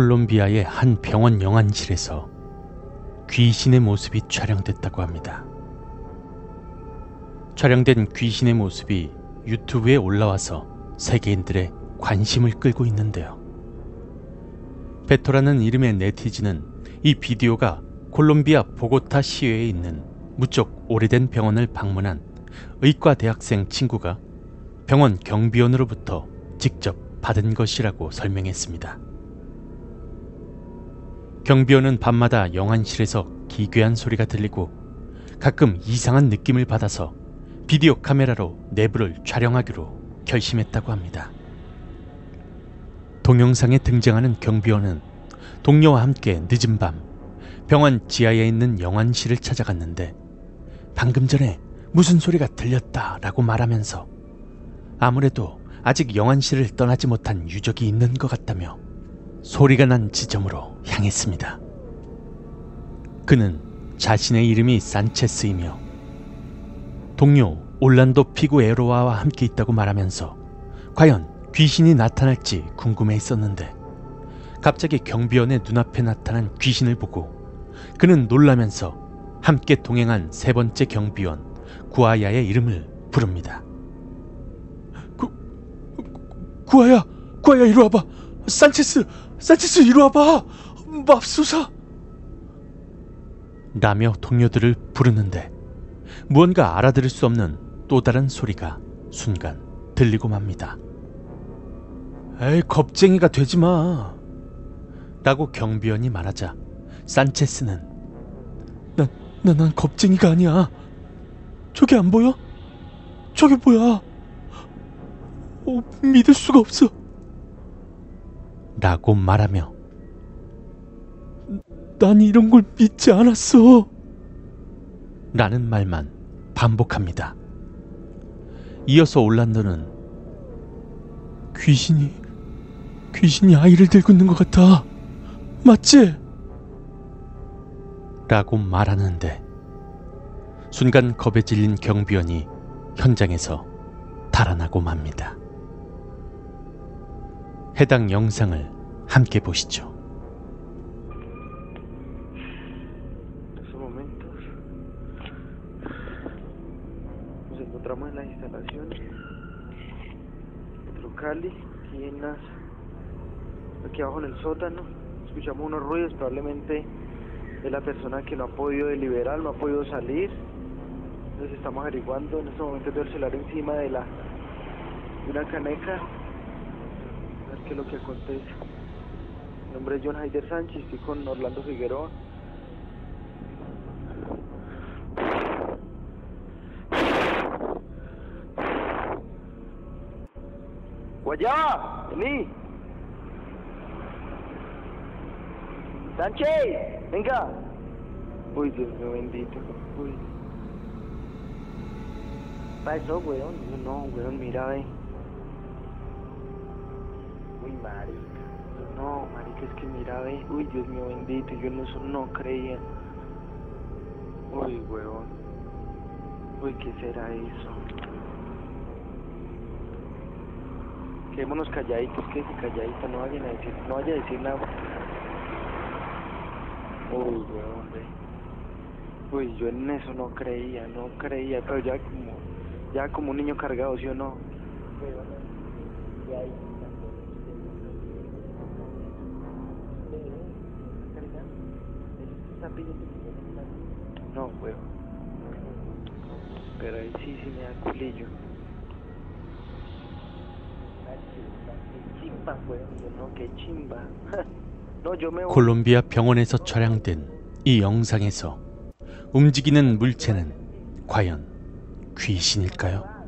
콜롬비아의 한 병원 영안실에서 귀신의 모습이 촬영됐다고 합니다. 촬영된 귀신의 모습이 유튜브에 올라와서 세계인들의 관심을 끌고 있는데요. 베토라는 이름의 네티즌은 이 비디오가 콜롬비아 보고타 시외에 있는 무척 오래된 병원을 방문한 의과 대학생 친구가 병원 경비원으로부터 직접 받은 것이라고 설명했습니다. 경비원은 밤마다 영안실에서 기괴한 소리가 들리고 가끔 이상한 느낌을 받아서 비디오 카메라로 내부를 촬영하기로 결심했다고 합니다. 동영상에 등장하는 경비원은 동료와 함께 늦은 밤 병원 지하에 있는 영안실을 찾아갔는데 방금 전에 무슨 소리가 들렸다라고 말하면서 아무래도 아직 영안실을 떠나지 못한 유적이 있는 것 같다며 소리가 난 지점으로 향했습니다. 그는 자신의 이름이 산체스이며 동료 올란도 피구에로와와 함께 있다고 말하면서 과연 귀신이 나타날지 궁금해 했었는데 갑자기 경비원의 눈앞에 나타난 귀신을 보고 그는 놀라면서 함께 동행한 세 번째 경비원 구아야의 이름을 부릅니다. 구, 구아야, 구아야 이리 와봐. 산체스, 산체스 이리 와봐. 맙소사. 라며 동료들을 부르는데 무언가 알아들을 수 없는 또 다른 소리가 순간 들리고 맙니다. 에이, 겁쟁이가 되지 마. 라고 경비원이 말하자 산체스는 난, 난, 난 겁쟁이가 아니야. 저게 안 보여? 저게 뭐야? 어, 믿을 수가 없어. 라고 말하며 난 이런 걸 믿지 않았어. 라는 말만 반복합니다. 이어서 올란도는 귀신이, 귀신이 아이를 들고 있는 것 같아. 맞지? 라고 말하는데 순간 겁에 질린 경비원이 현장에서 달아나고 맙니다. 해당 영상을 함께 보시죠. En estos momentos nos encontramos en las instalaciones Metro Cali, aquí en las aquí abajo en el sótano. Escuchamos unos ruidos, probablemente de la persona que no ha podido deliberar, no ha podido salir. Entonces estamos averiguando en estos momentos veo el celular encima de la de una caneca. A ver qué es lo que acontece. Mi nombre es John Haider Sánchez, estoy con Orlando Figueroa. Guayaba, vení. Sánchez, venga. Uy, Dios mío bendito. Uy. Pasó, weón. No, weón, mira, ve. No, marica, es que mira, ve. Uy, Dios mío bendito. Yo en eso no creía. Uy, weón. Uy, ¿qué será eso? Quedémonos calladitos, que calladitos, no vayan a decir, no vaya a decir nada. Uy, weón, ve. Uy, yo en eso no creía, no creía, pero ya como, ya como un niño cargado, ¿sí o no? No, weón. Pero ahí sí, sí me da culillo. Chimba, weón, no, qué chimba. no, yo me voy. 콜롬비아 병원에서 촬영된 이 영상에서 움직이는 물체는 과연 귀신일까요?